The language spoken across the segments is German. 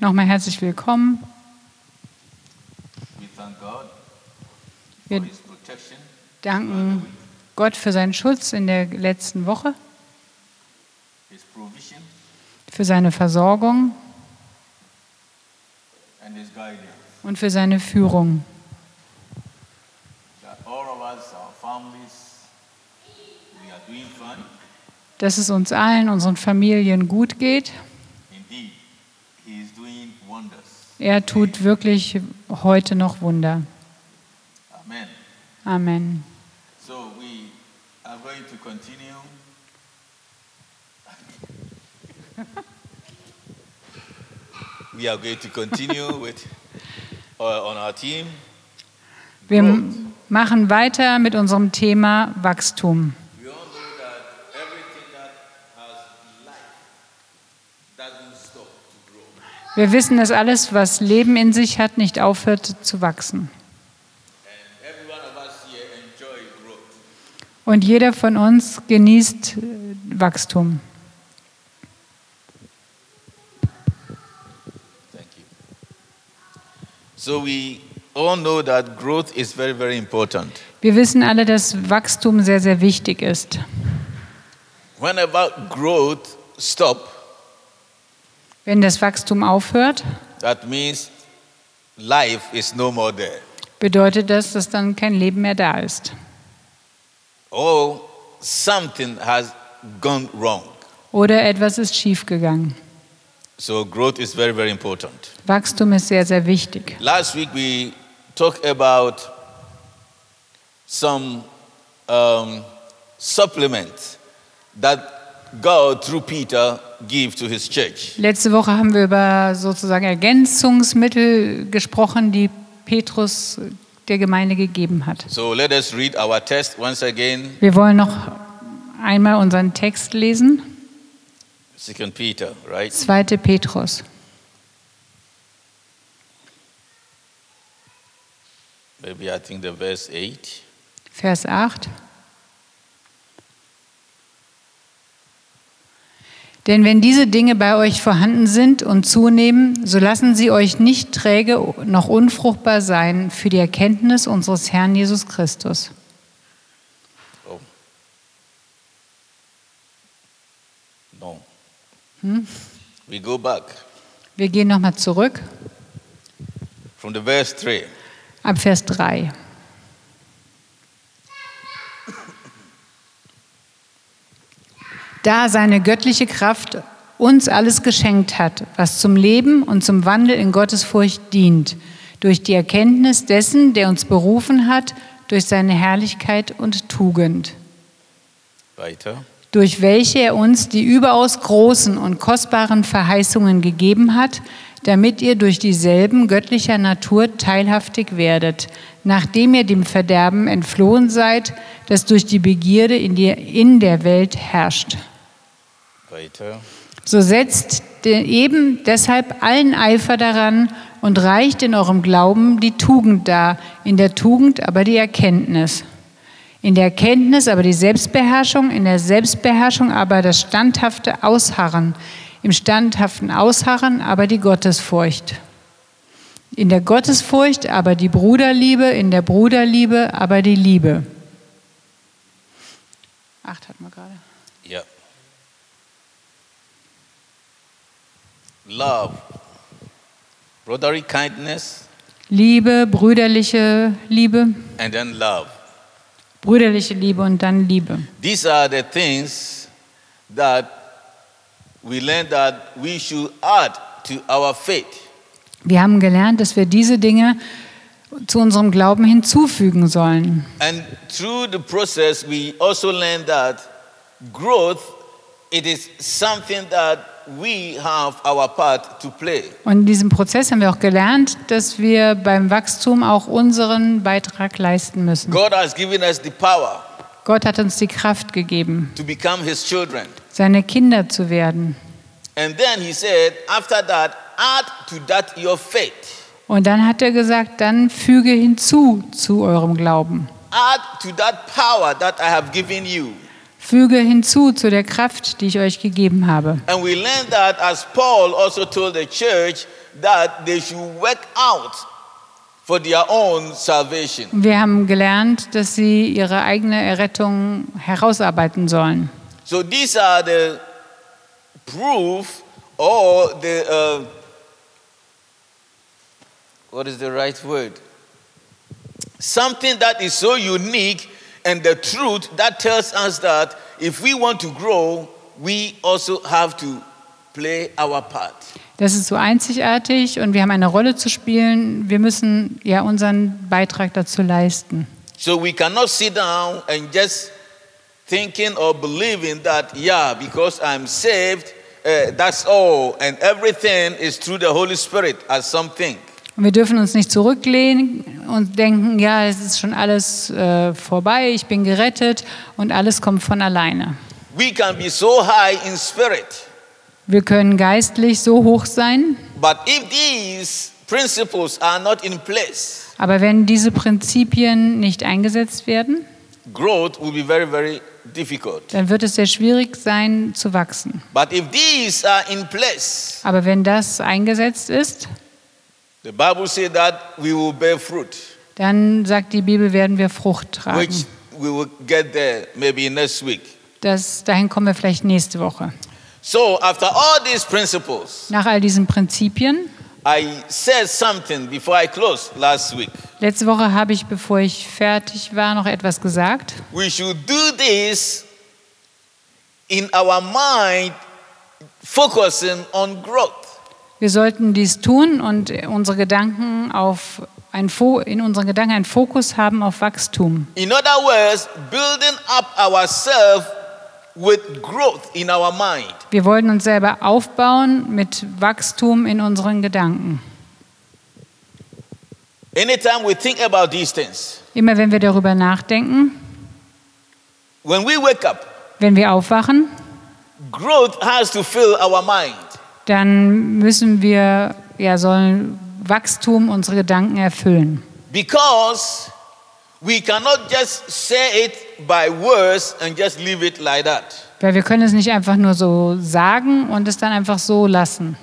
Nochmal herzlich willkommen. Wir danken Gott für seinen Schutz in der letzten Woche, für seine Versorgung und für seine Führung. Dass es uns allen, unseren Familien gut geht. Indeed, He is doing wonders. Er tut wirklich heute noch Wunder. Amen. Amen. So we are going to continue. we are going to continue with uh, on our team. Wir machen weiter mit unserem Thema Wachstum. We all know that everything that has life doesn't stop to grow. Wir wissen, dass alles, was Leben in sich hat, nicht aufhört zu wachsen. Und jeder von uns genießt Wachstum. So we all know that growth is very, very important. Wir wissen alle, dass Wachstum sehr, sehr wichtig ist. Whenever growth stop, Wenn das Wachstum aufhört, that means life is no more there. bedeutet das, dass dann kein Leben mehr da ist. Or something has gone wrong. Oder etwas ist schiefgegangen. So growth is very, very important. Wachstum ist sehr, sehr wichtig. Last week we talked about some um, supplements that God through Peter give to his church. Letzte Woche haben wir über sozusagen Ergänzungsmittel gesprochen, die Petrus der Gemeinde gegeben hat. So let us read our text once again. Wir wollen noch einmal unseren Text lesen. Second Peter, right? 2. Petrus. Maybe I think the verse 8. Vers 8. Denn wenn diese Dinge bei euch vorhanden sind und zunehmen, so lassen sie euch nicht träge noch unfruchtbar sein für die Erkenntnis unseres Herrn Jesus Christus. Oh. No. We go back Wir gehen nochmal zurück from the verse 3. ab Vers 3. Da seine göttliche Kraft uns alles geschenkt hat, was zum Leben und zum Wandel in Gottes Furcht dient, durch die Erkenntnis dessen, der uns berufen hat, durch seine Herrlichkeit und Tugend, Weiter. durch welche er uns die überaus großen und kostbaren Verheißungen gegeben hat, damit ihr durch dieselben göttlicher Natur teilhaftig werdet, nachdem ihr dem Verderben entflohen seid, das durch die Begierde in, die, in der Welt herrscht. Weiter. So setzt eben deshalb allen Eifer daran und reicht in eurem Glauben die Tugend dar, in der Tugend aber die Erkenntnis. In der Erkenntnis aber die Selbstbeherrschung, in der Selbstbeherrschung aber das standhafte Ausharren, im standhaften Ausharren aber die Gottesfurcht. In der Gottesfurcht aber die Bruderliebe, in der Bruderliebe aber die Liebe. Acht hatten wir gerade. Yeah. Love. Brotherly kindness Liebe, brüderliche Liebe, and then love. brüderliche Liebe und dann Liebe. These are the things that we learn that we should add to our faith. Wir haben gelernt, dass wir diese Dinge zu unserem Glauben hinzufügen sollen. And through the process, we also learn that growth it is something that we have our part to play. Und in diesem Prozess haben wir auch gelernt, dass wir beim Wachstum auch unseren Beitrag leisten müssen. God has given us the power Gott hat uns die Kraft gegeben, to become His children. seine Kinder zu werden. And then He said, after that, add to that your faith. Und dann hat er gesagt, dann füge hinzu zu eurem Glauben. Add to that power that I have given you. Füge hinzu zu der Kraft, die ich euch gegeben habe. And we learn that as Paul also told the church that they should work out for their own salvation. Wir haben gelernt, dass sie ihre eigene Errettung herausarbeiten sollen. So these are the proof or the uh, what is the right word? Something that is so unique and the truth that tells us that if we want to grow, we also have to play our part. Das ist so einzigartig und wir haben eine Rolle zu spielen. Wir müssen ja unseren Beitrag dazu leisten. So we cannot sit down and just thinking or believing that, yeah, because I'm saved, uh, that's all, and everything is through the Holy Spirit, as some think. Und wir dürfen uns nicht zurücklehnen und denken, ja, es ist schon alles äh, vorbei, ich bin gerettet und alles kommt von alleine. We can be so high in spirit, Wir können geistlich so hoch sein, but if these principles are not in place, aber wenn diese Prinzipien nicht eingesetzt werden, growth will be very, very difficult. dann wird es sehr schwierig sein zu wachsen. But if these are in place, Aber wenn das eingesetzt ist, the Bible says that we will bear fruit, dann sagt die Bibel, werden wir Frucht tragen. which we will get there maybe next week. Das, dahin kommen wir vielleicht nächste Woche. So, after all these principles, Nach all diesen Prinzipien, I said something before I closed last week. letzte Woche habe ich, bevor ich fertig war, noch etwas gesagt. We should do this in our mind, focusing on growth. Wir sollten dies tun und unsere Gedanken auf ein Fo in unseren Gedanken einen Fokus haben auf Wachstum. In other words, building up ourselves Wir wollen uns selber aufbauen mit Wachstum in unseren Gedanken. Anytime we think about these things, Immer wenn wir darüber nachdenken, when we wake up, wenn wir aufwachen, growth has to fill our mind. dann müssen wir, ja, sollen Wachstum unsere Gedanken erfüllen. Because we cannot just say it by words and just leave it like that. Weil wir können es nicht einfach nur so sagen und es dann einfach so lassen.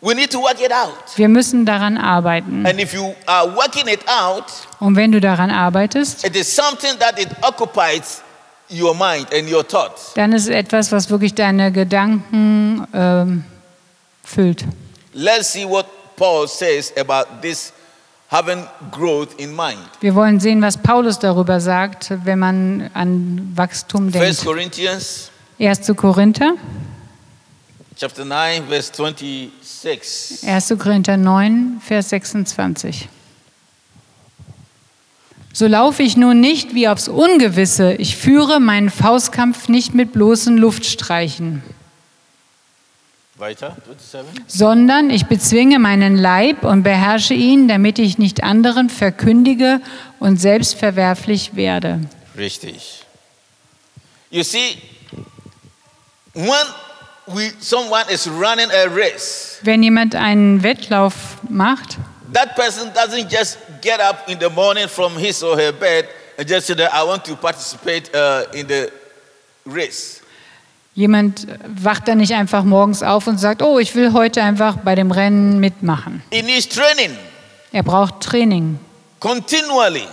We need to work it out. Wir müssen daran arbeiten. And if you are working it out, Und wenn du daran arbeitest, it is something that it occupies your mind and your thoughts. dann ist es etwas, was wirklich deine Gedanken ähm, füllt. Let's see what Paul says about this Wir wollen sehen, was Paulus darüber sagt, wenn man an Wachstum denkt. Corinthians 1. Korinther, chapter 9 verse 26. 1. Korinther 9, Vers 26. So laufe ich nun nicht wie aufs Ungewisse, ich führe meinen Faustkampf nicht mit bloßen Luftstreichen, Weiter 27. sondern ich bezwinge meinen Leib und beherrsche ihn, damit ich nicht anderen verkündige und selbst verwerflich werde. Richtig. You see when we someone is running a race Wenn jemand einen Wettlauf macht, that person doesn't just get up in the morning from his or her bed and just say that I want to participate uh, in the race. Jemand wacht dann nicht einfach morgens auf und sagt, oh, ich will heute einfach bei dem Rennen mitmachen. Er braucht Training, continually.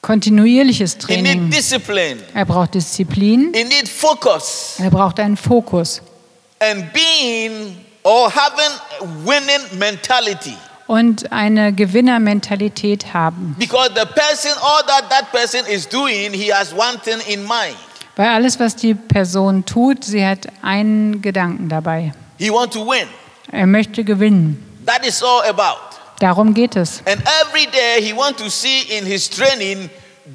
kontinuierliches Training. Er braucht Disziplin, er braucht einen Fokus and being or having a winning mentality. und eine Gewinnermentalität haben. Because the person, all that that person is doing, he has one thing in mind. Weil alles, was die Person tut, sie hat einen Gedanken dabei. He want to win. Er möchte gewinnen. That is all about. Darum geht es. And every day he want to see in his training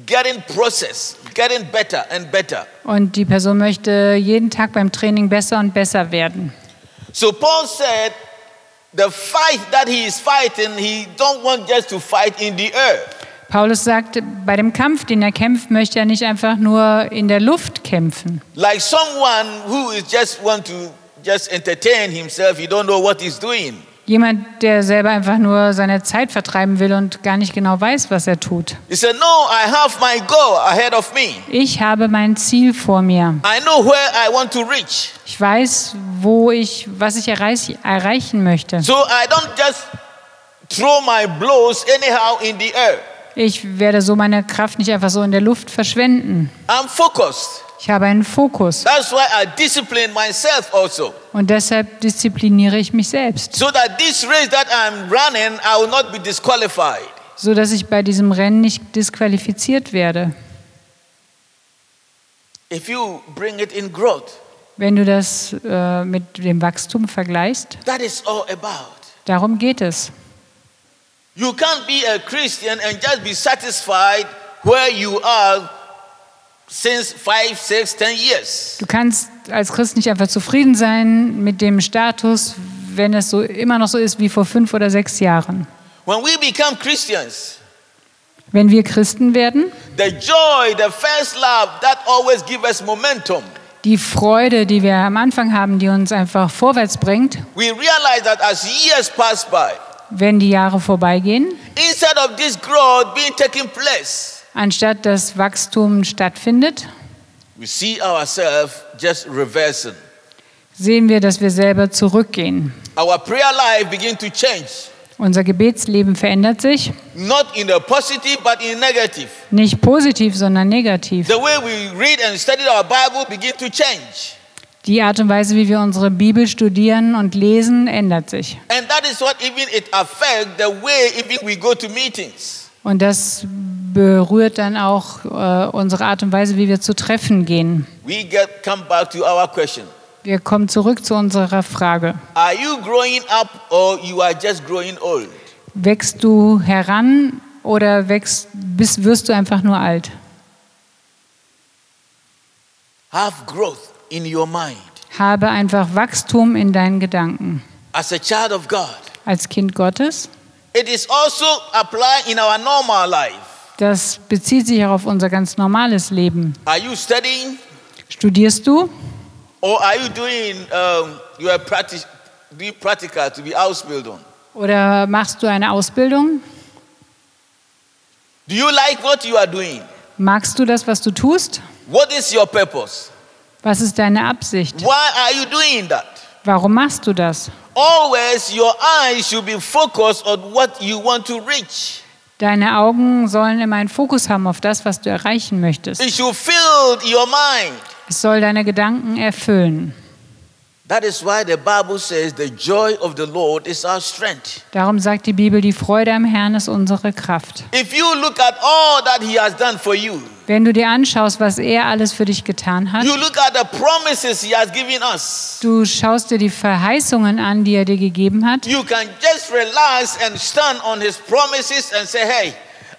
getting process, getting better and better. Und die Person möchte jeden Tag beim Training besser und besser werden. So Paul said, the fight that he is fighting, he don't want just to fight in the air. Paulus sagt, bei dem Kampf, den er kämpft, möchte er nicht einfach nur in der Luft kämpfen. Like someone who is just want to just entertain himself, he don't know what he's doing. Jemand, der selber einfach nur seine Zeit vertreiben will und gar nicht genau weiß, was er tut. He said, No, I have my goal ahead of me. Ich habe mein Ziel vor mir. I know where I want to reach. Ich weiß, wo ich, was ich erreich, erreichen möchte. So I don't just throw my blows anyhow in the air. Ich werde so meine Kraft nicht einfach so in der Luft verschwenden. I'm focused. Ich habe einen Fokus That's why I discipline myself also. und deshalb diszipliniere ich mich selbst, So that this race that I'm running, I will not be disqualified. so dass ich bei diesem Rennen nicht disqualifiziert werde. If you bring it in growth, Wenn du das äh, mit dem Wachstum vergleichst, that is all about. darum geht es. You can't be a Christian and just be satisfied where you are since five, six, ten years. Du kannst als Christ nicht einfach zufrieden sein mit dem Status, wenn es so immer noch so ist wie vor fünf oder sechs Jahren. When we become Christians, Wenn wir Christen werden, the joy, the first love, that always gives us momentum. die Freude, die wir am Anfang haben, die uns einfach vorwärts bringt, We realize that as years pass by, wenn die Jahre vorbeigehen, instead of this growth being taking place, anstatt dass Wachstum stattfindet, we see ourselves just reversing. sehen wir, dass wir selber zurückgehen. Our prayer life begin to change, Unser Gebetsleben verändert sich, not in the positive but in negative. nicht positiv, sondern negativ. The way we read and study our Bible begin to change. Die Art und Weise, wie wir unsere Bibel studieren und lesen, ändert sich. Und das berührt dann auch äh, unsere Art und Weise, wie wir zu Treffen gehen. Get. Wir kommen zurück zu unserer Frage. Are you growing up or you are just growing old? Wächst du heran oder wächst, bist, wirst du einfach nur alt? Have growth in your mind. Habe einfach Wachstum in deinen Gedanken. As a child of God, Als Kind Gottes, it is also applied in our normal life. das bezieht sich auch auf unser ganz normales Leben. Are you studying Studierst du or are you doing um, your practice, practical to be Ausbildung? oder machst du eine Ausbildung? Do you like what you are doing? Magst du das, was du tust? What is your purpose? Was ist deine Absicht? Why are you doing that? Warum machst du das? Always your eyes should be focused on what you want to reach. Deine Augen sollen immer einen Fokus haben auf das, was du erreichen möchtest. It should fill your mind. Es soll deine Gedanken erfüllen. That is why the Bible says the joy of the Lord is our strength. Darum sagt die Bibel, die Freude am Herrn ist unsere Kraft. If you look at all that He has done for you, Wenn du dir anschaust, was er alles für dich getan hat, you look at the promises He has given us, du schaust dir die Verheißungen an, die er dir gegeben hat, you can just relax and stand on His promises and say, Hey,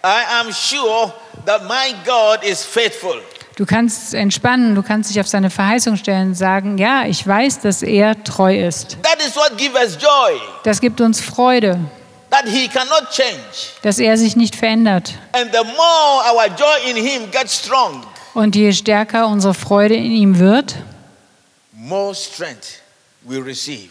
I am sure that my God is faithful. Du kannst entspannen, du kannst dich auf seine Verheißung stellen und sagen, ja, ich weiß, dass er treu ist. That is what gives us joy, Das gibt uns Freude, that He cannot change. dass er sich nicht verändert. And the more our joy in Him gets strong, Und je stärker unsere Freude in ihm wird, more strength we receive.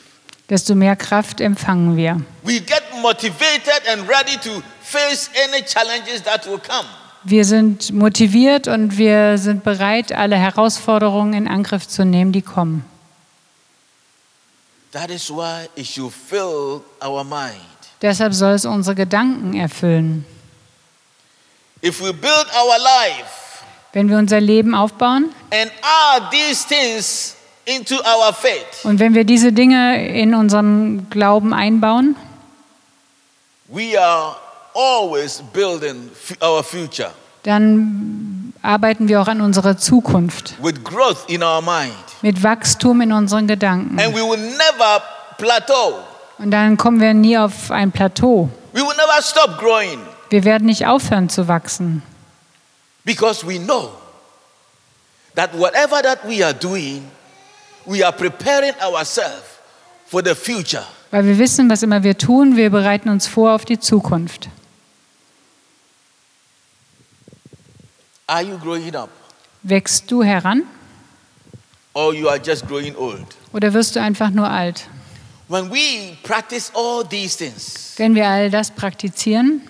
desto mehr Kraft empfangen wir. We get motivated and ready to face any challenges that will come. Wir sind motiviert und wir sind bereit, alle Herausforderungen in Angriff zu nehmen, die kommen. That is why it should fill our mind. Deshalb soll es unsere Gedanken erfüllen. If we build our life Wenn wir unser Leben aufbauen and add these things into our faith, und wenn wir diese Dinge in unseren Glauben einbauen, we are always building our future dann arbeiten wir auch an unserer Zukunft with growth in our mind. mit Wachstum in unseren Gedanken. And we will never plateau. Und dann kommen wir nie auf ein Plateau. We will never stop growing Wir werden nicht aufhören zu wachsen, because we know that whatever that we are doing, we are preparing ourselves for the future. weil wir wissen, was immer wir tun, wir bereiten uns vor auf die Zukunft. Are you growing up Wächst du heran or you are just growing old? oder wirst du einfach nur alt? When we practice all these things, Wenn wir all das praktizieren,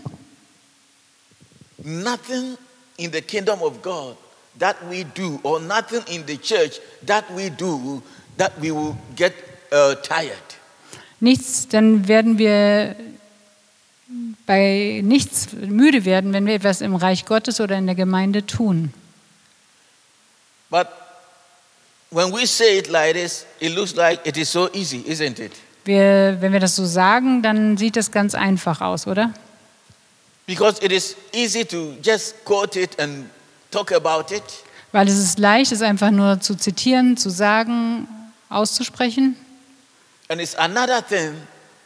nothing in the kingdom of God that we do, or nothing in the church that we do, that we will get uh, tired. nichts, dann werden wir bei nichts müde werden, wenn wir etwas im Reich Gottes oder in der Gemeinde tun. But when we say it like this, it looks like it is so easy, isn't it? Wir, wenn wir das so sagen, dann sieht das ganz einfach aus, oder? Because it is easy to just quote it and talk about it. Weil es ist leicht, es einfach nur zu zitieren, zu sagen, auszusprechen. And it's another thing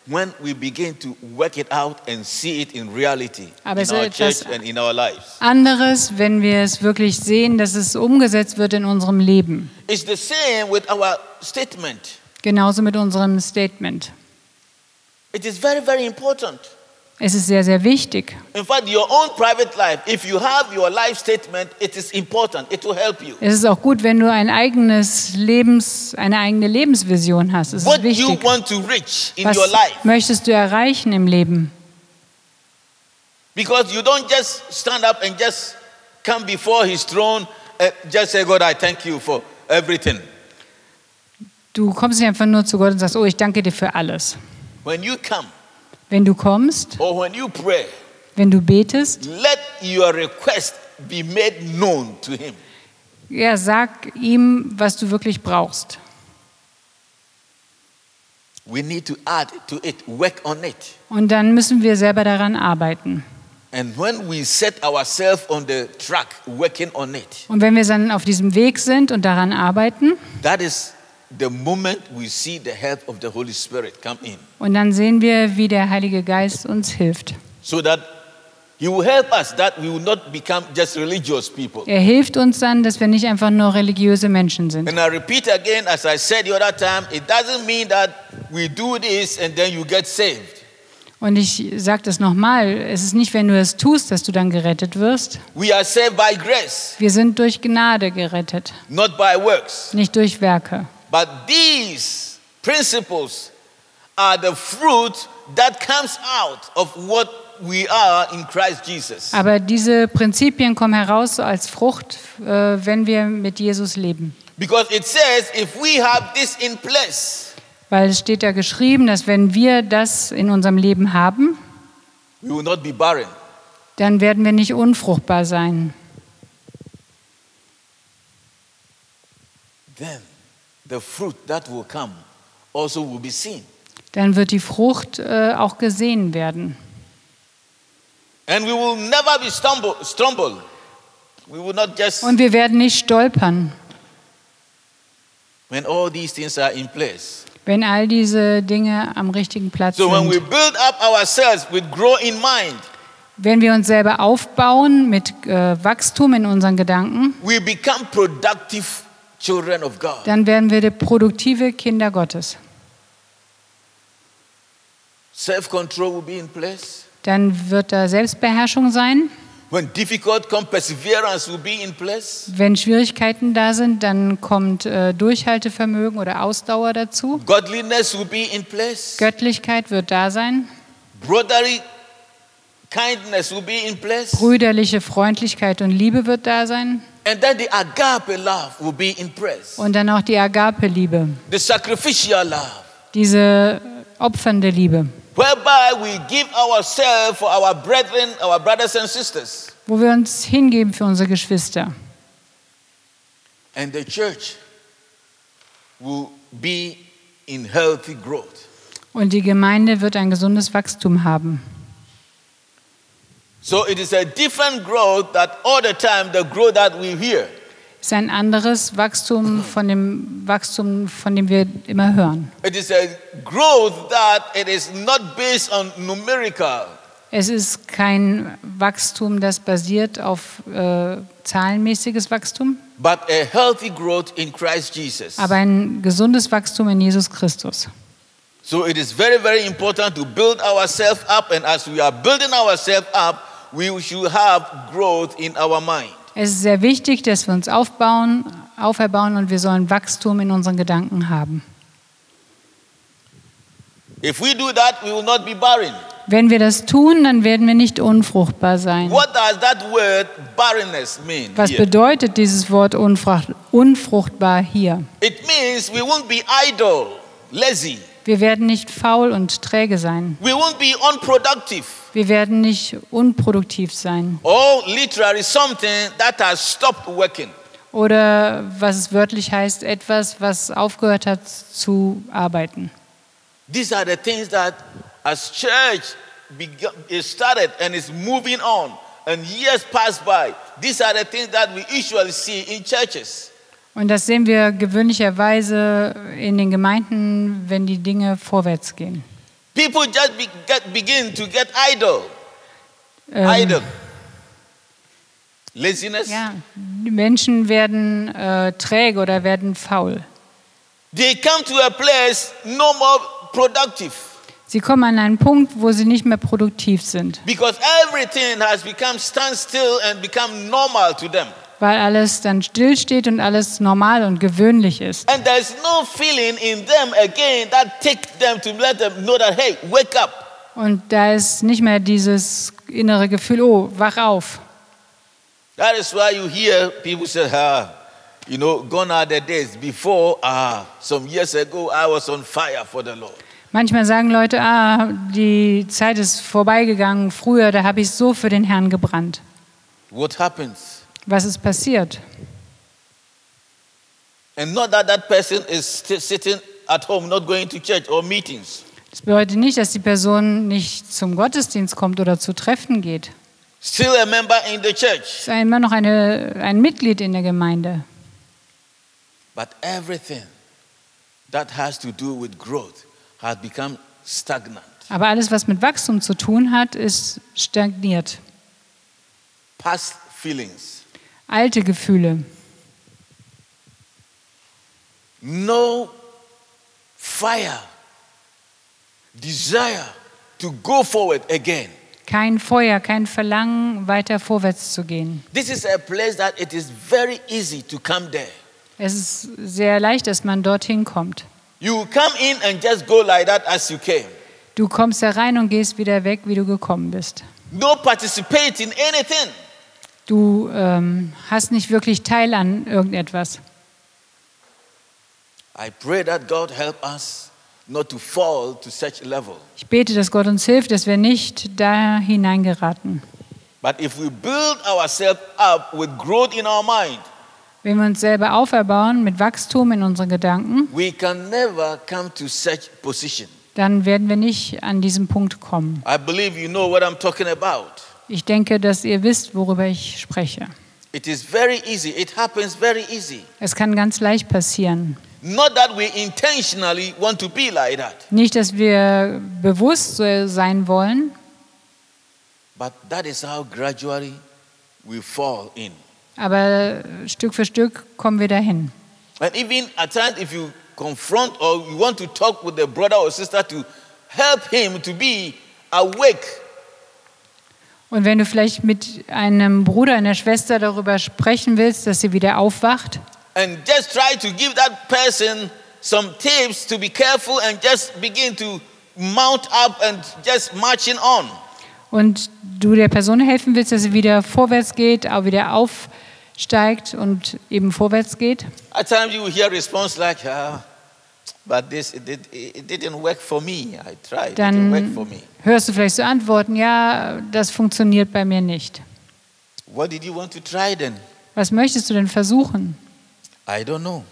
when we begin to work it out and see it in reality Aber in es our ist church etwas- and in our lives. Anderes, wenn wir es wirklich sehen, dass es umgesetzt wird in unserem Leben. It's the same with our statement. Genauso mit unserem Statement. It is very, very important. Es ist sehr, sehr wichtig. In fact, your own private life, if you have your life statement, it is important. It will help you. Es ist auch gut, wenn du ein eigenes Lebens, eine eigene Lebensvision hast. Es ist What you wichtig. want to reach in Was your life. möchtest du erreichen im Leben? Because you don't just stand up and just come before his throne and just say, God, I thank you for everything. Du kommst nicht einfach nur zu Gott und sagst, oh, ich danke dir für alles. When you come Wenn du kommst, or when you pray, wenn du betest, let your request be made known to him. ja, sag ihm, was du wirklich brauchst. We need to add to it, work on it. Und dann müssen wir selber daran arbeiten. And when we set ourselves on the track, working on it, Und wenn wir dann auf diesem Weg sind und daran arbeiten, that is the moment we see the help of the Holy Spirit come in. und dann sehen wir, wie der Heilige Geist uns hilft. So that he will help us that we will not become just religious people. Er hilft uns dann, dass wir nicht einfach nur religiöse Menschen sind. And I repeat again, as I said the other time, it doesn't mean that we do this and then you get saved. Und ich sage das nochmal, es ist nicht, wenn du es tust, dass du dann gerettet wirst. We are saved by grace, Wir sind durch Gnade gerettet, not by works. nicht durch Werke. But these principles are the fruit that comes out of what we are in Christ Jesus. Aber diese Prinzipien kommen heraus als Frucht, äh, wenn wir mit Jesus leben. Because it says if we have this in place, Weil es steht da geschrieben, dass wenn wir das in unserem Leben haben, we will not be barren. dann werden wir nicht unfruchtbar sein. Then Dann wird die Frucht äh, auch gesehen werden. And we will never be stumble, stumble. We will not just, Und wir werden nicht stolpern, when all these things are in place. wenn all diese Dinge am richtigen Platz So when we sind. build up ourselves with grow in mind, Wenn wir uns selber aufbauen mit äh, Wachstum in unseren Gedanken, we become productive children of God. dann werden wir die produktive Kinder Gottes. Self-control will be in place. Dann wird da Selbstbeherrschung sein. When difficult come, perseverance will be in place. Wenn Schwierigkeiten da sind, dann kommt äh, Durchhaltevermögen oder Ausdauer dazu. Godliness will be in place. Göttlichkeit wird da sein. Brotherly kindness will be in place. Brüderliche Freundlichkeit und Liebe wird da sein. And then the agape love will be in. Und dann auch die Agape-Liebe, The sacrificial love, diese opfernde Liebe, whereby we give ourselves for our brethren, our brothers and sisters. wo wir uns hingeben für unsere Geschwister. And the church will be in healthy growth. Und die Gemeinde wird ein gesundes Wachstum haben. So it is a different growth that all the time the growth that we hear. Es ist ein anderes Wachstum von dem Wachstum, von dem wir immer hören. It is a growth that it is not based on numerical, Es ist kein Wachstum, das basiert auf äh, zahlenmäßiges Wachstum, but a healthy growth in Christ Jesus. aber ein gesundes Wachstum in Jesus Christus. So it is very, very important to build ourselves up, and as we are building ourselves up, we should have growth in our mind. Es ist sehr wichtig, dass wir uns aufbauen, auferbauen und wir sollen Wachstum in unseren Gedanken haben. If we do that, we will not be barren. Wenn wir das tun, dann werden wir nicht unfruchtbar sein. What does that word barrenness mean? Was here? bedeutet dieses Wort unfrucht, unfruchtbar hier? It means we won't be idle, lazy. Wir werden nicht faul und träge sein. We won't be unproductive. Wir werden nicht unproduktiv sein. Or literally something that has stopped working. Oder was es wörtlich heißt, etwas, was aufgehört hat zu arbeiten. These are the things that, as church beg- is started and is moving on, and years pass by, these are the things that we usually see in churches. Und das sehen wir gewöhnlicherweise in den Gemeinden, wenn die Dinge vorwärts gehen. People just be, get, begin to get idle. Ähm, idle. Laziness. Ja, die Menschen werden äh, träge oder werden faul. They come to a place no more productive Sie kommen an einen Punkt, wo sie nicht mehr produktiv sind, because everything has become standstill and become normal to them. Weil alles dann stillsteht und alles normal und gewöhnlich ist. And there's no feeling in them again that take them to let them know that, hey, wake up. Und da ist nicht mehr dieses innere Gefühl, oh, wach auf. That is why you hear people say, ah, you know, gone are the days before, ah, some years ago, I was on fire for the Lord. Manchmal sagen Leute, ah, die Zeit ist vorbeigegangen, früher, da habe ich so für den Herrn gebrannt. What happens? Was ist passiert? And not that that person is sti- sitting at home, not going to church or meetings. Das bedeutet nicht, dass die Person nicht zum Gottesdienst kommt oder zu Treffen geht. Still a member in the church. Ist immer noch eine, ein Mitglied in der Gemeinde. But everything that has to do with growth has become stagnant. Aber alles, was mit Wachstum zu tun hat, ist stagniert. Past feelings, Alte Gefühle, no fire, desire to go forward again. kein Feuer, kein Verlangen, weiter vorwärts zu gehen. This is a place that it is very easy to come there. Es ist sehr leicht, dass man dorthin kommt. You come in and just go like that as you came. Du kommst da rein und gehst wieder weg, wie du gekommen bist. No participate in anything. Du ähm, hast nicht wirklich Teil an irgendetwas. Ich bete, dass Gott uns hilft, dass wir nicht da hineingeraten. But if we build ourselves up with growth in our mind, Wenn wir uns selber auferbauen mit Wachstum in unseren Gedanken, we can never come to such position. dann werden wir nicht an diesen Punkt kommen. I believe you know what I'm talking about. Ich denke, dass ihr wisst, worüber ich spreche. It is very easy. It happens very easy. Es kann ganz leicht passieren. Not that we intentionally want to be like that, Nicht, dass wir bewusst so sein wollen, but that is how gradually we fall in. aber Stück für Stück kommen wir dahin. And even at times, if you confront or you want to talk with the brother or sister to help him to be awake, Und wenn du vielleicht mit einem Bruder, einer Schwester darüber sprechen willst, dass sie wieder aufwacht and just try to give that person some tips to be careful and just begin to mount up and just marching on. und du der Person helfen willst, dass sie wieder vorwärts geht, auch wieder aufsteigt und eben vorwärts geht, At times you will hear response like, ah, dann hörst du vielleicht so Antworten, ja, das funktioniert bei mir nicht. What did you want to try then? Was möchtest du denn versuchen? I don't know.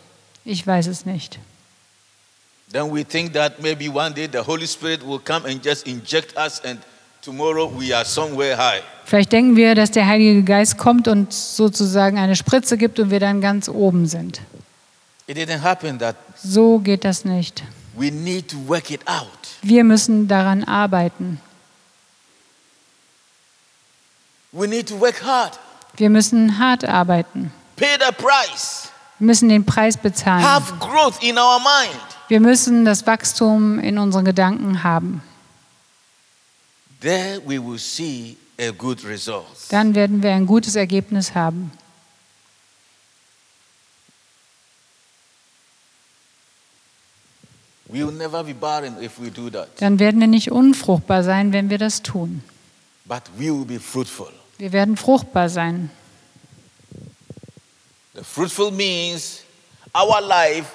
Ich weiß es nicht. Then we think that maybe one day the Holy Spirit will come and just inject us, and tomorrow we are somewhere high. Vielleicht denken wir, dass der Heilige Geist kommt und sozusagen eine Spritze gibt und wir dann ganz oben sind. It didn't happen that So geht das nicht. we need to work it out. Wir müssen daran arbeiten. We need to work hard, Wir müssen hart arbeiten. pay the price, Wir müssen den Preis bezahlen. have growth in our mind. Wir müssen das Wachstum in unseren Gedanken haben. There we will see a good result. Dann werden wir ein gutes Ergebnis haben. We will never be barren if we do that, dann werden wir nicht unfruchtbar sein, wenn wir das tun. but we will be fruitful. Wir werden fruchtbar sein. The fruitful means our life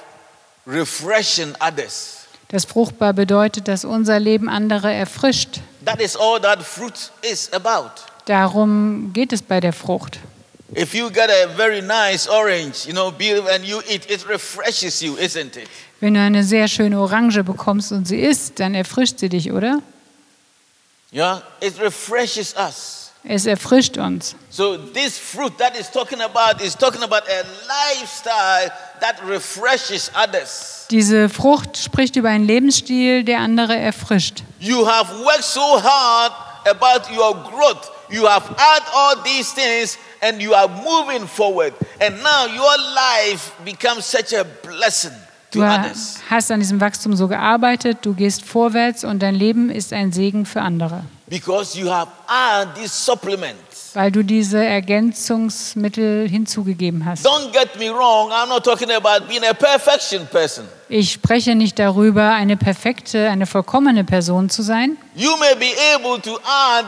refreshing others. Das fruchtbar bedeutet, dass unser Leben andere erfrischt. That is all that fruit is about. Darum geht es bei der Frucht. If you get a very nice orange, you know, and you eat, it refreshes you, isn't it? Wenn du eine sehr schöne Orange bekommst und sie isst, dann erfrischt sie dich, oder? Yeah, it refreshes us. Es erfrischt uns. So this fruit that is talking about is talking about a lifestyle that refreshes others. Diese Frucht spricht über einen Lebensstil, der andere erfrischt. You have worked so hard about your growth. You have had all these things and you are moving forward. And now your life becomes such a blessing Du hast an diesem Wachstum so gearbeitet, du gehst vorwärts und dein Leben ist ein Segen für andere, weil du diese Ergänzungsmittel hinzugegeben hast. Ich spreche nicht darüber, eine perfekte, eine vollkommene Person zu sein. You may be able to add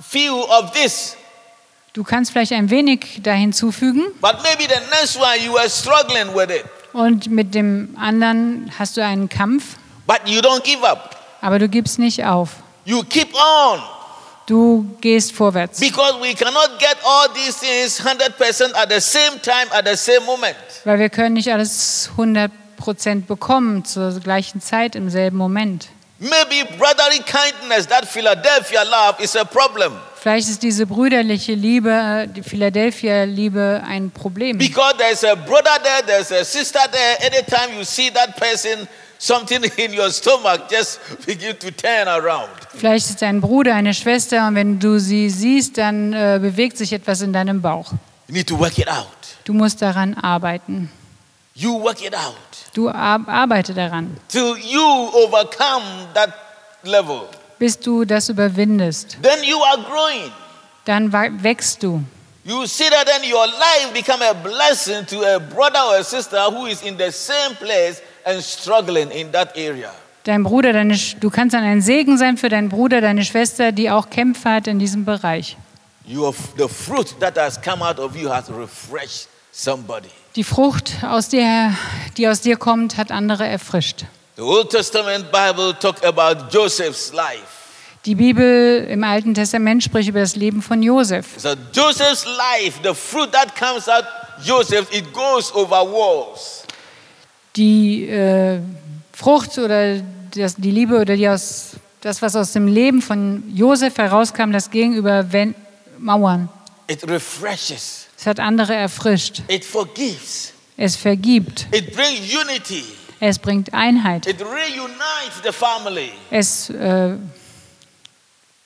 few of this, Du kannst vielleicht ein wenig da hinzufügen but maybe the next one you are struggling with it. Und mit dem anderen hast du einen Kampf, But you don't give up. aber du gibst nicht auf. You keep on. Du gehst vorwärts. Because we cannot get all these things 100% at the same time, at the same moment. Weil wir können nicht alles 100% bekommen zur gleichen Zeit im selben Moment. Maybe brotherly kindness, that Philadelphia love, is a problem. Vielleicht ist diese brüderliche Liebe, die Philadelphia-Liebe ein Problem. Because there's a brother there, there's a sister there. Anytime you see that person, something in your stomach just begin to turn around. Vielleicht ist ein Bruder, eine Schwester und wenn du sie siehst, dann äh, bewegt sich etwas in deinem Bauch. You need to work it out. Du musst daran arbeiten. You work it out Du ar arbeite daran, till you overcome that level. Bis du das überwindest. Then you are growing. Dann wächst du. You see that then your life become a blessing to a brother or a sister who is in the same place and struggling in that area. Dein Bruder, deine, du kannst dann ein Segen sein für deinen Bruder, deine Schwester, die auch Kämpfe hat in diesem Bereich. You have, the fruit that has come out of you has refreshed somebody. Die Frucht, aus der, die aus dir kommt, hat andere erfrischt. The Old Testament Bible talk about Joseph's life. Die Bibel im Alten Testament spricht über das Leben von Josef. So Joseph's life, the fruit that comes out Joseph, it goes over walls. Die äh, Frucht oder das, die Liebe oder die aus, das, was aus dem Leben von Josef herauskam, das ging über Wen Mauern. It refreshes. Es hat andere erfrischt. It forgives. Es vergibt. It brings unity. Es bringt Einheit. Es äh,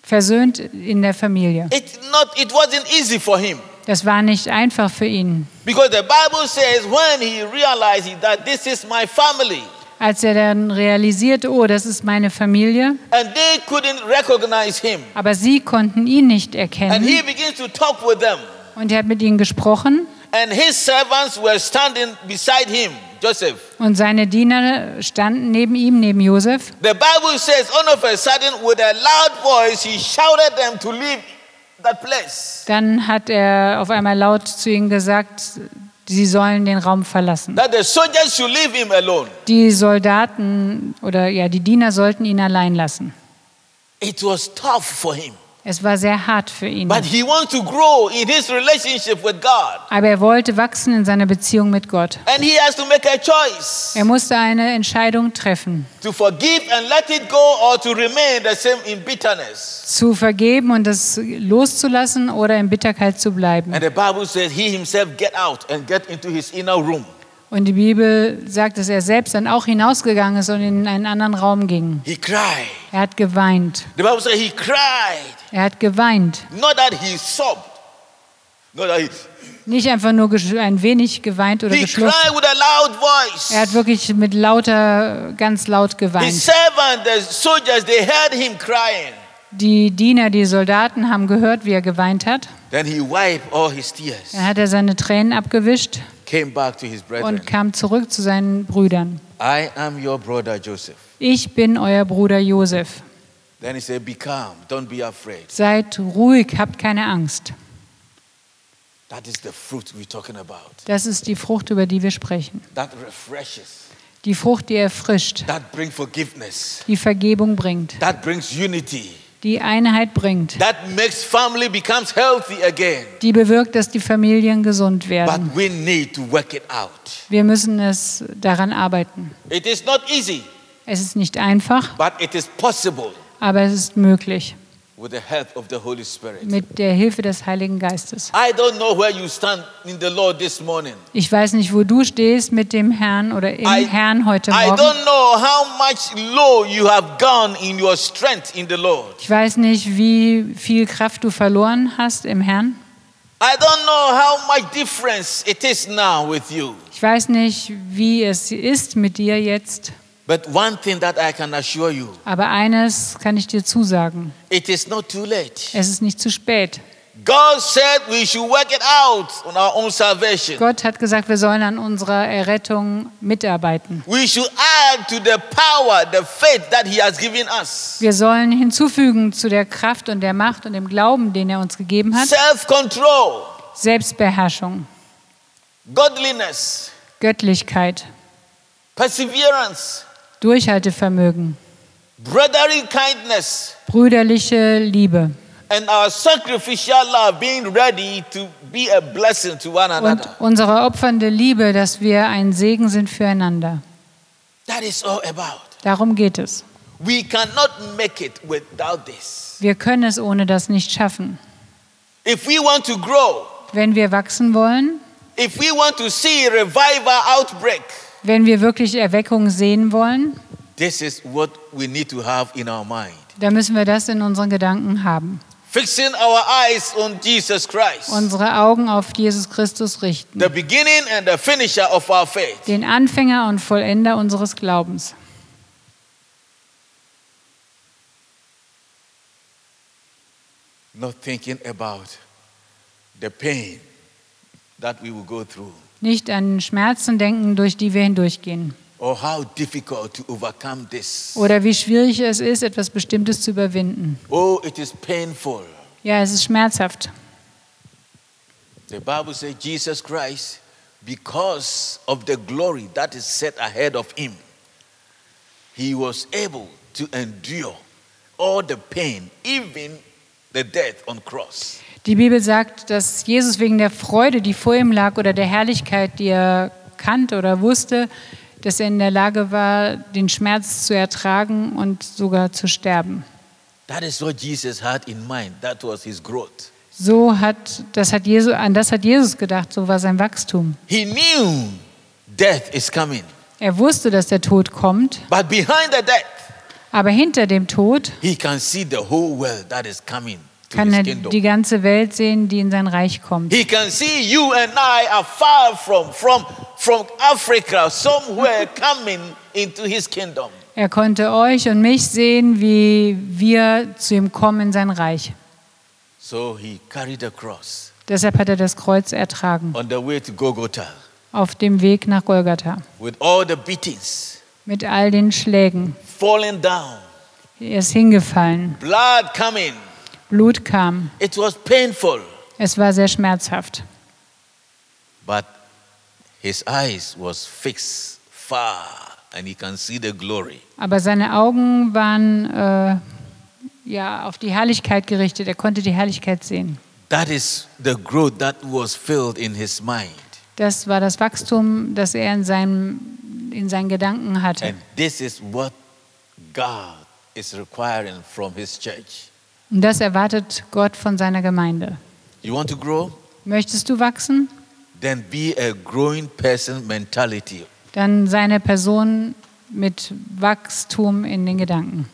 versöhnt in der Familie. It not it wasn't easy for him. Das war nicht einfach für ihn. Because the Bible says when he realized that this is my family, Als er dann realisierte, oh, das ist meine Familie, and they couldn't recognize him. aber sie konnten ihn nicht And erkennen. he begins to talk with them. Und er hat mit ihnen gesprochen And his servants were standing beside him, Joseph. und seine Diener standen neben ihm, neben Josef. The Bible says, all of a sudden, with a loud voice, he shouted them to leave that place. Dann hat er auf einmal laut zu ihnen gesagt, sie sollen den Raum verlassen. That the soldiers should leave him alone. Die Soldaten oder ja, die Diener sollten ihn allein lassen. It was tough for him. Es war sehr hart für ihn. But he wants to grow in his relationship with God. Aber er wollte wachsen in seiner Beziehung mit Gott. And he has to make a choice Er musste eine Entscheidung treffen, to forgive and let it go or to remain the same in bitterness. zu vergeben und das loszulassen oder in Bitterkeit zu bleiben. And the Bible says he himself get out and get into his inner room. Und die Bibel sagt, dass er selbst dann auch hinausgegangen ist und in einen anderen Raum ging. He cried. Er hat geweint. The Bible says he cried. Er hat geweint. Not that he sobbed. Not that he, Nicht einfach nur ein wenig geweint oder geschluckt. Er hat wirklich mit lauter, ganz laut geweint. Die Diener, die Soldaten haben gehört, wie er geweint hat. Dann hat er seine Tränen abgewischt und kam zurück zu seinen Brüdern. Ich bin euer Bruder Josef. Then he said, Be calm, don't be afraid. Seid ruhig, habt keine Angst. That is the fruit we're talking about. Das ist die Frucht, über die wir sprechen. That refreshes, Die Frucht, die erfrischt, that brings forgiveness, die Vergebung bringt, that brings unity, die Einheit bringt, that makes family becomes healthy again. die bewirkt, dass die Familien gesund werden. But we need to work it out. Wir müssen es daran arbeiten. It is not easy, Es ist nicht einfach, but it is possible aber es ist möglich with the help of the Holy Spirit. mit der Hilfe des Heiligen Geistes. I don't know where you stand in the Lord this morning. Ich weiß nicht, wo du stehst mit dem Herrn oder im I, Herrn heute Morgen. don't know how much low you have gone in your strength in the Lord. Ich weiß nicht, wie viel Kraft du verloren hast im Herrn. I don't know how much difference it is now with you. Ich weiß nicht, wie es ist mit dir jetzt. But one thing that I can assure you, Aber eines kann ich dir zusagen. it is not too late. Es ist nicht zu spät. Gott hat gesagt, wir sollen an unserer Errettung mitarbeiten. Wir sollen hinzufügen zu der Kraft und der Macht und dem Glauben, den er uns gegeben hat, Selbstbeherrschung, Göttlichkeit, perseverance, Durchhaltevermögen, brotherly kindness, brüderliche Liebe and our sacrificial love being ready to be a blessing to one und another. unsere opfernde Liebe, dass wir ein Segen sind füreinander. That is all about. Darum geht es. We cannot make it without this. Wir können es ohne das nicht schaffen. If we want to grow, Wenn wir wachsen wollen, if we want to see revival outbreak, wenn wir wirklich Erweckung sehen wollen, this is what we need to have in our mind. dann müssen wir das in unseren Gedanken haben. Fixing our eyes on Jesus Christ, Unsere Augen auf Jesus Christus richten, the beginning and the finisher of our faith. den Anfänger und Vollender unseres Glaubens. Not thinking about the pain that we will go through Nicht an Schmerzen denken, durch die wir hindurchgehen. or how difficult to overcome this. Oder wie schwierig es ist, etwas Bestimmtes zu überwinden. Oh, it is painful. Ja, es ist schmerzhaft. The Bible says Jesus Christ, because of the glory that is set ahead of him, he was able to endure all the pain, even the death on cross. Die Bibel sagt, dass Jesus wegen der Freude, die vor ihm lag, oder der Herrlichkeit, die er kannte oder wusste, dass er in der Lage war, den Schmerz zu ertragen und sogar zu sterben. That is what Jesus had in mind. That was his growth. So hat, das hat Jesus, an das hat Jesus gedacht, so war sein Wachstum. He knew death is coming. Er wusste, dass der Tod kommt, But behind the death, aber hinter dem Tod he can see the whole world that is coming kann er die ganze Welt sehen, die in sein Reich kommt. He can see you and I are far from, from, from Africa, somewhere coming into his kingdom. Er konnte euch und mich sehen, wie wir zu ihm kommen in sein Reich. So he carried the cross Deshalb hat er das Kreuz ertragen, on the way to Golgotha auf dem Weg nach Golgatha, with all the beatings, mit all den Schlägen. falling down, Er ist hingefallen, blood coming. Blut kam. It was painful, Es war sehr schmerzhaft. but his eyes was fixed far and he can see the glory. Aber seine Augen waren äh, ja, auf die Herrlichkeit gerichtet. Er konnte die Herrlichkeit sehen. That is the growth that was filled in his mind. Das war das Wachstum, das er in, seinem, in seinen Gedanken hatte. And this is what God is requiring from his church. Und das erwartet Gott von seiner Gemeinde. You want to grow? Möchtest du wachsen? Then be a growing person mentality. Dann seine Person mit Wachstum in den Gedanken.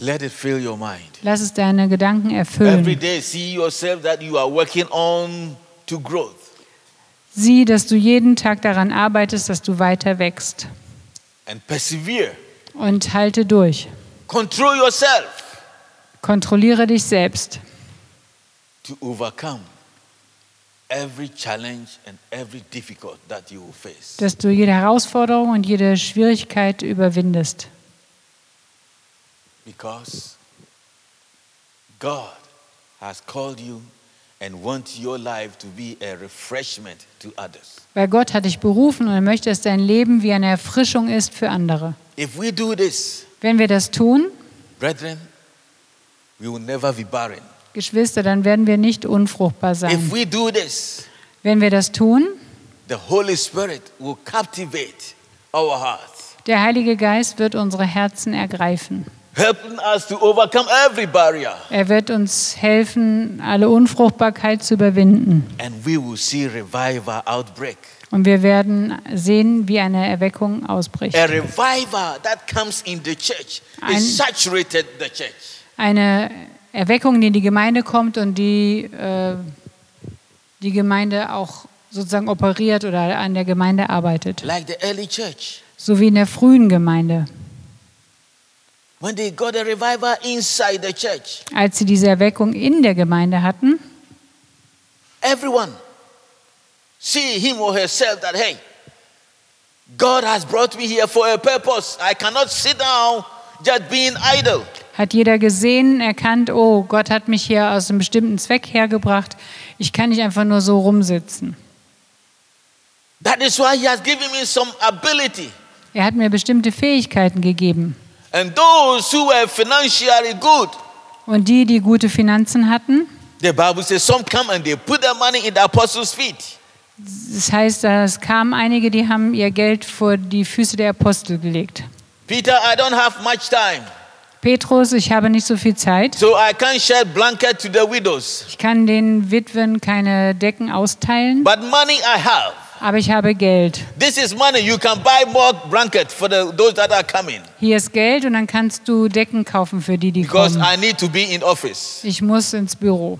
Let it fill your mind. Lass es deine Gedanken Every erfüllen. day, see yourself that you are working on to growth. Sieh, dass du jeden Tag daran arbeitest, dass du weiter wächst. and persevere. Und halte durch. Control yourself Kontrolliere dich selbst, to overcome every challenge and every difficult that you will face. dass du jede Herausforderung und jede Schwierigkeit überwindest. Because God has called you and wants your life to be a refreshment to others. Weil Gott hat dich berufen und er möchte, dass dein Leben wie eine Erfrischung ist für andere. If we do this, Wenn wir das tun, brethren, we will never be barren. Geschwister, dann werden wir nicht unfruchtbar If sein. we do this, Wenn wir das tun, the Holy Spirit will captivate our hearts, der Heilige Geist wird unsere Herzen ergreifen. helping us to overcome every barrier. Er wird uns helfen, alle Unfruchtbarkeit zu überwinden. And we will see revival outbreak. Und wir werden sehen, wie eine Erweckung ausbricht. A revival that comes in the church Ein- is saturated the church. Eine Erweckung, die in die Gemeinde kommt und die äh, die Gemeinde auch sozusagen operiert oder an der Gemeinde arbeitet. Like the early church. So wie in der frühen Gemeinde. When they got a revival inside the church, Als sie diese Erweckung in der Gemeinde hatten, everyone see him or herself that hey, God has brought me here for a purpose. I cannot sit down just being idle. Hat jeder gesehen, erkannt, oh, Gott hat mich hier aus einem bestimmten Zweck hergebracht. Ich kann nicht einfach nur so rumsitzen. That is why he has given me some ability. Er hat mir bestimmte Fähigkeiten gegeben. And those who were financially good, Und die, die gute Finanzen hatten, the Bible says some come and they put their money in the apostles' feet. das heißt, es kamen einige, die haben ihr Geld vor die Füße der Apostel gelegt. Peter, I don't have much time, Petrus, ich habe nicht so viel Zeit. so I can't shed blanket to the widows. Ich kann den Witwen keine Decken austeilen, But money I have. aber ich habe Geld. This is money. You can buy more blanket for the, those that are coming. Hier ist Geld und dann kannst du Decken kaufen für die, die Because kommen. I need to be in office. Ich muss ins Büro.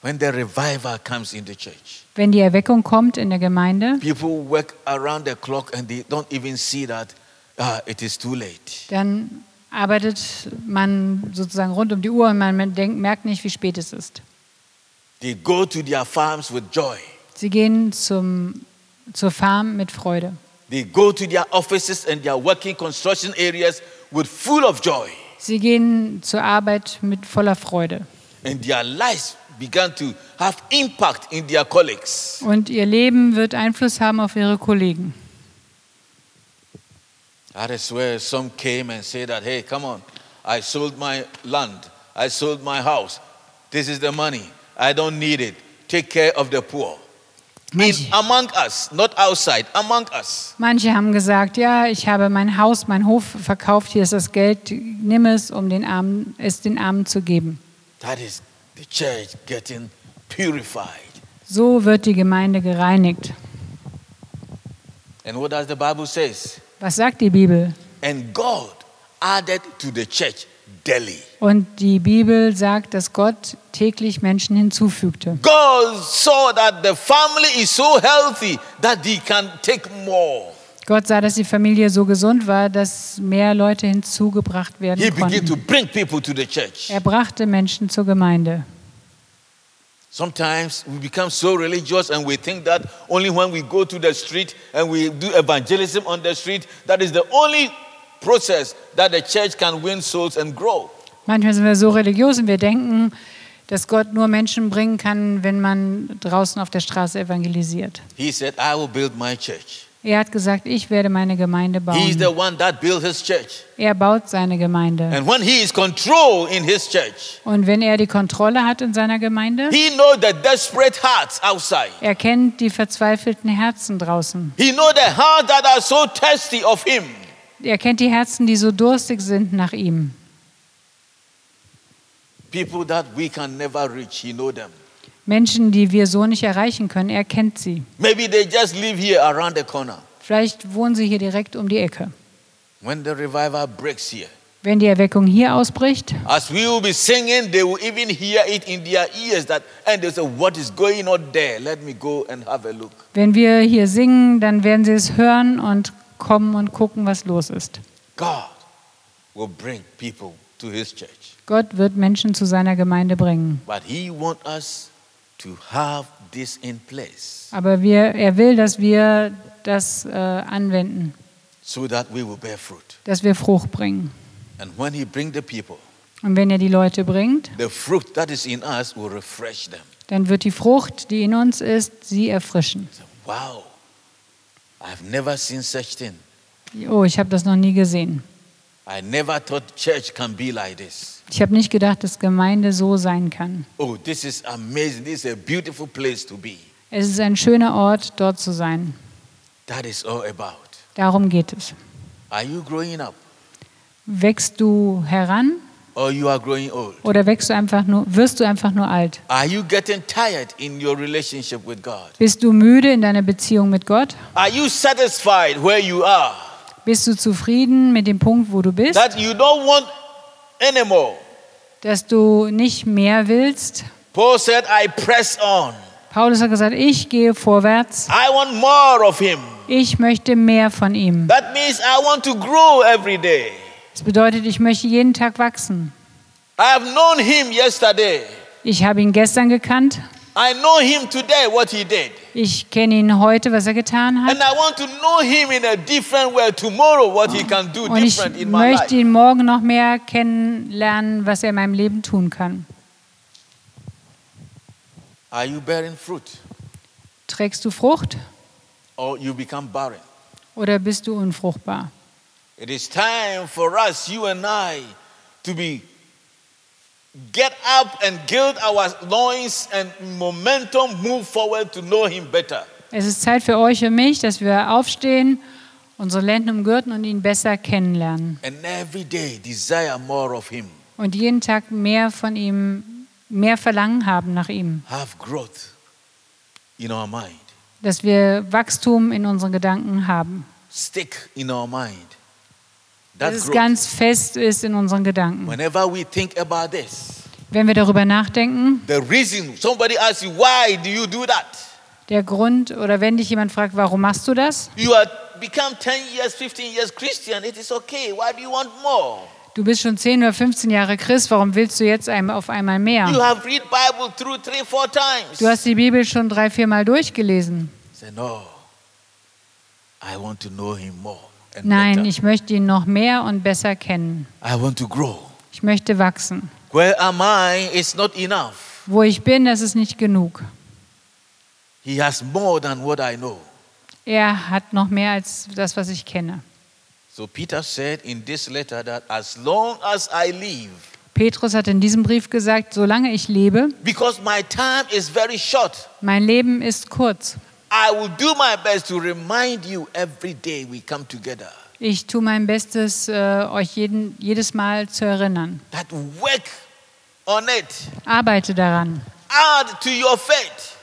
When the revival comes in the church, Wenn die Erweckung kommt in der Gemeinde, people work around the clock and they don't even see that ah, it is too late. dann arbeitet man sozusagen rund um die Uhr und man denkt, merkt nicht, wie spät es ist. They go to their farms with joy. Sie gehen zum, zur Farm mit Freude. They go to their offices and their working construction areas with full of joy. Sie gehen zur Arbeit mit voller Freude. And their lives began to have impact in their colleagues. Und ihr Leben wird Einfluss haben auf ihre Kollegen. That is where some came and said that, hey, come on, I sold my land, I sold my house. This is the money. I don't need it. Take care of the poor. Manche, among us, not outside, among us. manche haben gesagt, ja, ich habe mein Haus, mein Hof verkauft, hier ist das Geld, nimm es, um den Armen, es den Armen zu geben. That is the church getting purified. So wird die Gemeinde gereinigt. And what does the Bible says? Was sagt die Bibel? And God added to the church daily. Und die Bibel sagt, dass Gott täglich Menschen hinzufügte. God saw that the family is so healthy that they can take more. Gott sah, dass die Familie so gesund war, dass mehr Leute hinzugebracht He werden began to konnten. bring people to the church. Er brachte Menschen zur Gemeinde. Sometimes we become so religious and we think that only when we go to the street and we do evangelism on the street, that is the only process that the church can win souls and grow. Manchmal sind wir so religiös und wir denken, dass Gott nur Menschen bringen kann, wenn man draußen auf der Straße evangelisiert. He said, I will build my church. Er hat gesagt, ich werde meine Gemeinde He's the bauen. one that built his church. Er baut seine Gemeinde. And when he is control in his church, Und wenn er die Kontrolle hat in seiner Gemeinde, he knows the desperate hearts outside. er kennt die verzweifelten Herzen draußen. He knows the hearts that are so thirsty of him. Er kennt die Herzen, die so durstig sind nach ihm. People that we can never reach, he know them. Menschen, die wir so nicht erreichen können, er kennt sie. Maybe they just live here around the corner. Vielleicht wohnen sie hier direkt um die Ecke. When the revival breaks here, Wenn die Erweckung hier ausbricht, as we will be singing, they will even hear it in their ears that and they say, What is going on there? Let me go and have a look. wenn wir hier singen, dann werden sie es hören und kommen und gucken, was los ist. God will bring people to his church. Gott wird Menschen zu seiner Gemeinde bringen. But he wants us to have this in place Aber wir, er will, dass wir das äh, anwenden, so that we will bear fruit. dass wir Frucht bringen. And when He bring the people, Und wenn er die Leute bringt, the fruit that is in us will refresh them. dann wird die Frucht, die in uns ist, sie erfrischen. Wow, I've never seen such thing. Oh, ich habe das noch nie gesehen. I never thought church can be like this. Ich habe nicht gedacht, dass Gemeinde so sein kann. Oh, this is amazing. This is a beautiful place to be. Es ist ein schöner Ort, dort zu sein. That is all about. Darum geht es. Are you growing up Wächst du heran or you are growing old? oder wächst du einfach nur, wirst du einfach nur alt? Are you getting tired in your relationship with God? Bist du müde in deiner Beziehung mit Gott? Are you satisfied where you are? Bist du zufrieden mit dem Punkt, wo du bist? That you don't want anymore? Dass du nicht mehr willst? Paul said, I press on. Paulus hat gesagt, ich gehe vorwärts. I want more of him. Ich möchte mehr von ihm. That means I want to grow every day. Das bedeutet, ich möchte jeden Tag wachsen. I have known him yesterday. Ich habe ihn gestern gekannt. I know him today, what he did. Ich kenne ihn heute, was er getan hat. Und ich möchte ihn morgen noch mehr kennenlernen, was er in meinem Leben tun kann. Are you bearing fruit Trägst du Frucht or you become barren? oder bist du unfruchtbar? It is time for us, you and I, to be get up and gild our loins and momentum move forward to know him better. Es ist Zeit für euch und mich, dass wir aufstehen, unsere Lenden umgürten und ihn besser kennenlernen. And every day desire more of him. Und jeden Tag mehr von ihm, mehr Verlangen haben nach ihm. Have growth in our mind. Dass wir Wachstum in unseren Gedanken haben. Stick in our mind. Dass es ganz fest ist in unseren Gedanken. Whenever we think about this, Wenn wir darüber nachdenken, the reason somebody asks you, why do you do that? der Grund, oder wenn dich jemand fragt, warum machst du das? You are become 10 years, 15 years Christian. It is okay. Why do you want more? Du bist schon 10 oder 15 Jahre Christ, warum willst du jetzt auf einmal You mehr? have read Bible through three, four times. Du hast die Bibel schon drei, vier Mal durchgelesen. Say, no, I want to know him more and Nein, better. ich möchte ihn noch mehr und besser kennen. I want to grow. Ich möchte wachsen. Where am I is not enough. Wo ich bin, das ist nicht genug. He has more than what I know. Er hat noch mehr als das, was ich kenne. So Peter said in this letter that as long as I live, Petrus hat in diesem Brief gesagt, solange ich lebe, because my time is very short, mein Leben ist kurz. I will do my best to remind you every day we come together. Ich tue mein Bestes, äh, euch jeden, jedes Mal zu erinnern. That work on it. Arbeite daran. Add to your faith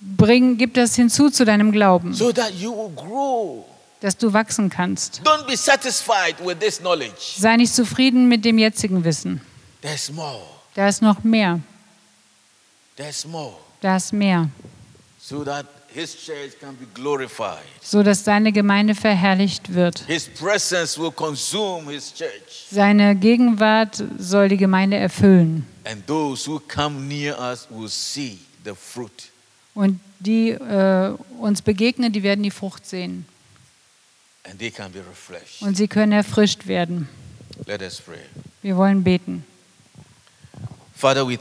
Bring, gib das hinzu zu deinem Glauben, so that you will grow. dass du wachsen kannst. Don't be satisfied with this knowledge. Sei nicht zufrieden mit dem jetzigen Wissen. There's more. Da ist noch mehr. There's more. Da ist mehr. So that So dass seine Gemeinde verherrlicht wird. His presence will consume his church. Seine Gegenwart soll die Gemeinde erfüllen. And those who come near us will see the fruit. Und die äh, uns begegnen, die werden die Frucht sehen. And they can be refreshed. Und sie können erfrischt werden. Wir wollen beten. Father, we thank you for your faithfulness. Vater, wir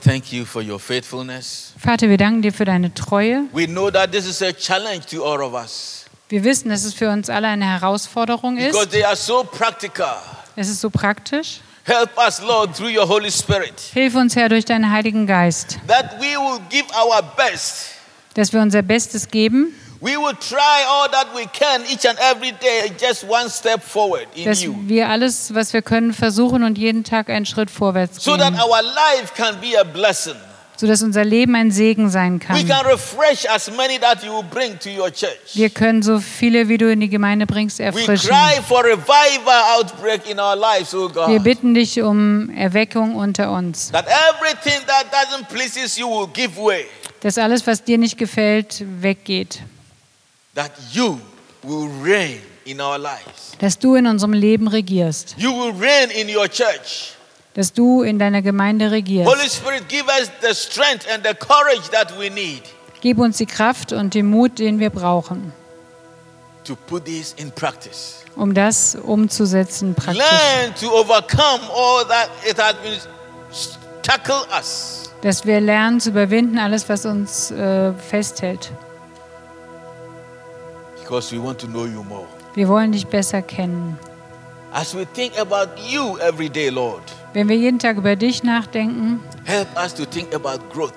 danken dir für deine Treue. We know that this is a challenge to all of us Wir wissen, dass es für uns alle eine Herausforderung because ist. they are so practical. Es ist so praktisch. Help us, Lord, through your Holy Spirit, Hilf uns, Herr, durch deinen Heiligen Geist, that we will give our best. dass wir unser Bestes geben, We will try all that we can each and every day, just one step forward in dass you, wir alles, was wir können, versuchen und jeden Tag einen Schritt vorwärts so that gehen, our life can be a blessing. sodass unser Leben ein Segen sein kann. Wir können so viele, wie du in die Gemeinde bringst, erfrischen. oh Wir bitten dich um Erweckung unter uns, dass alles, was dir nicht gefällt, weggeht, That you will reign in our lives. dass du in unserem Leben regierst, You will reign in your church. dass du in deiner Gemeinde regierst. Holy Spirit, give us the strength and the courage that we need Gib uns die Kraft und den Mut, den wir brauchen, to put this in practice. um das umzusetzen praktisch. Learn to overcome all that it has been tackle us. Dass wir lernen zu überwinden, alles, was uns äh, festhält. Because we want to know you more. Wir wollen dich besser kennen. As we think about you every day, Lord, Wenn wir jeden Tag über dich nachdenken, help us to think about growth.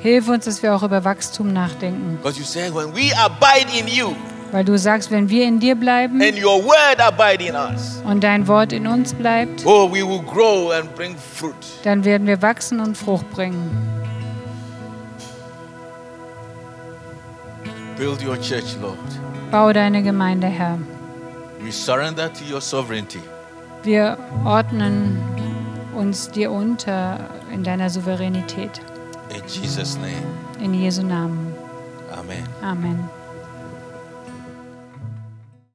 hilf uns, dass wir auch über Wachstum nachdenken. Because you say when we abide in you Weil du sagst, wenn wir in dir bleiben and your word abide in us, und dein Wort in uns bleibt, oh, we will grow and bring fruit. dann werden wir wachsen und Frucht bringen. Build your church, Lord. Bau deine Gemeinde, Herr. We surrender to your sovereignty. Wir ordnen uns dir unter in deiner Souveränität. In Jesus' name, In Jesu Namen. Amen. Amen.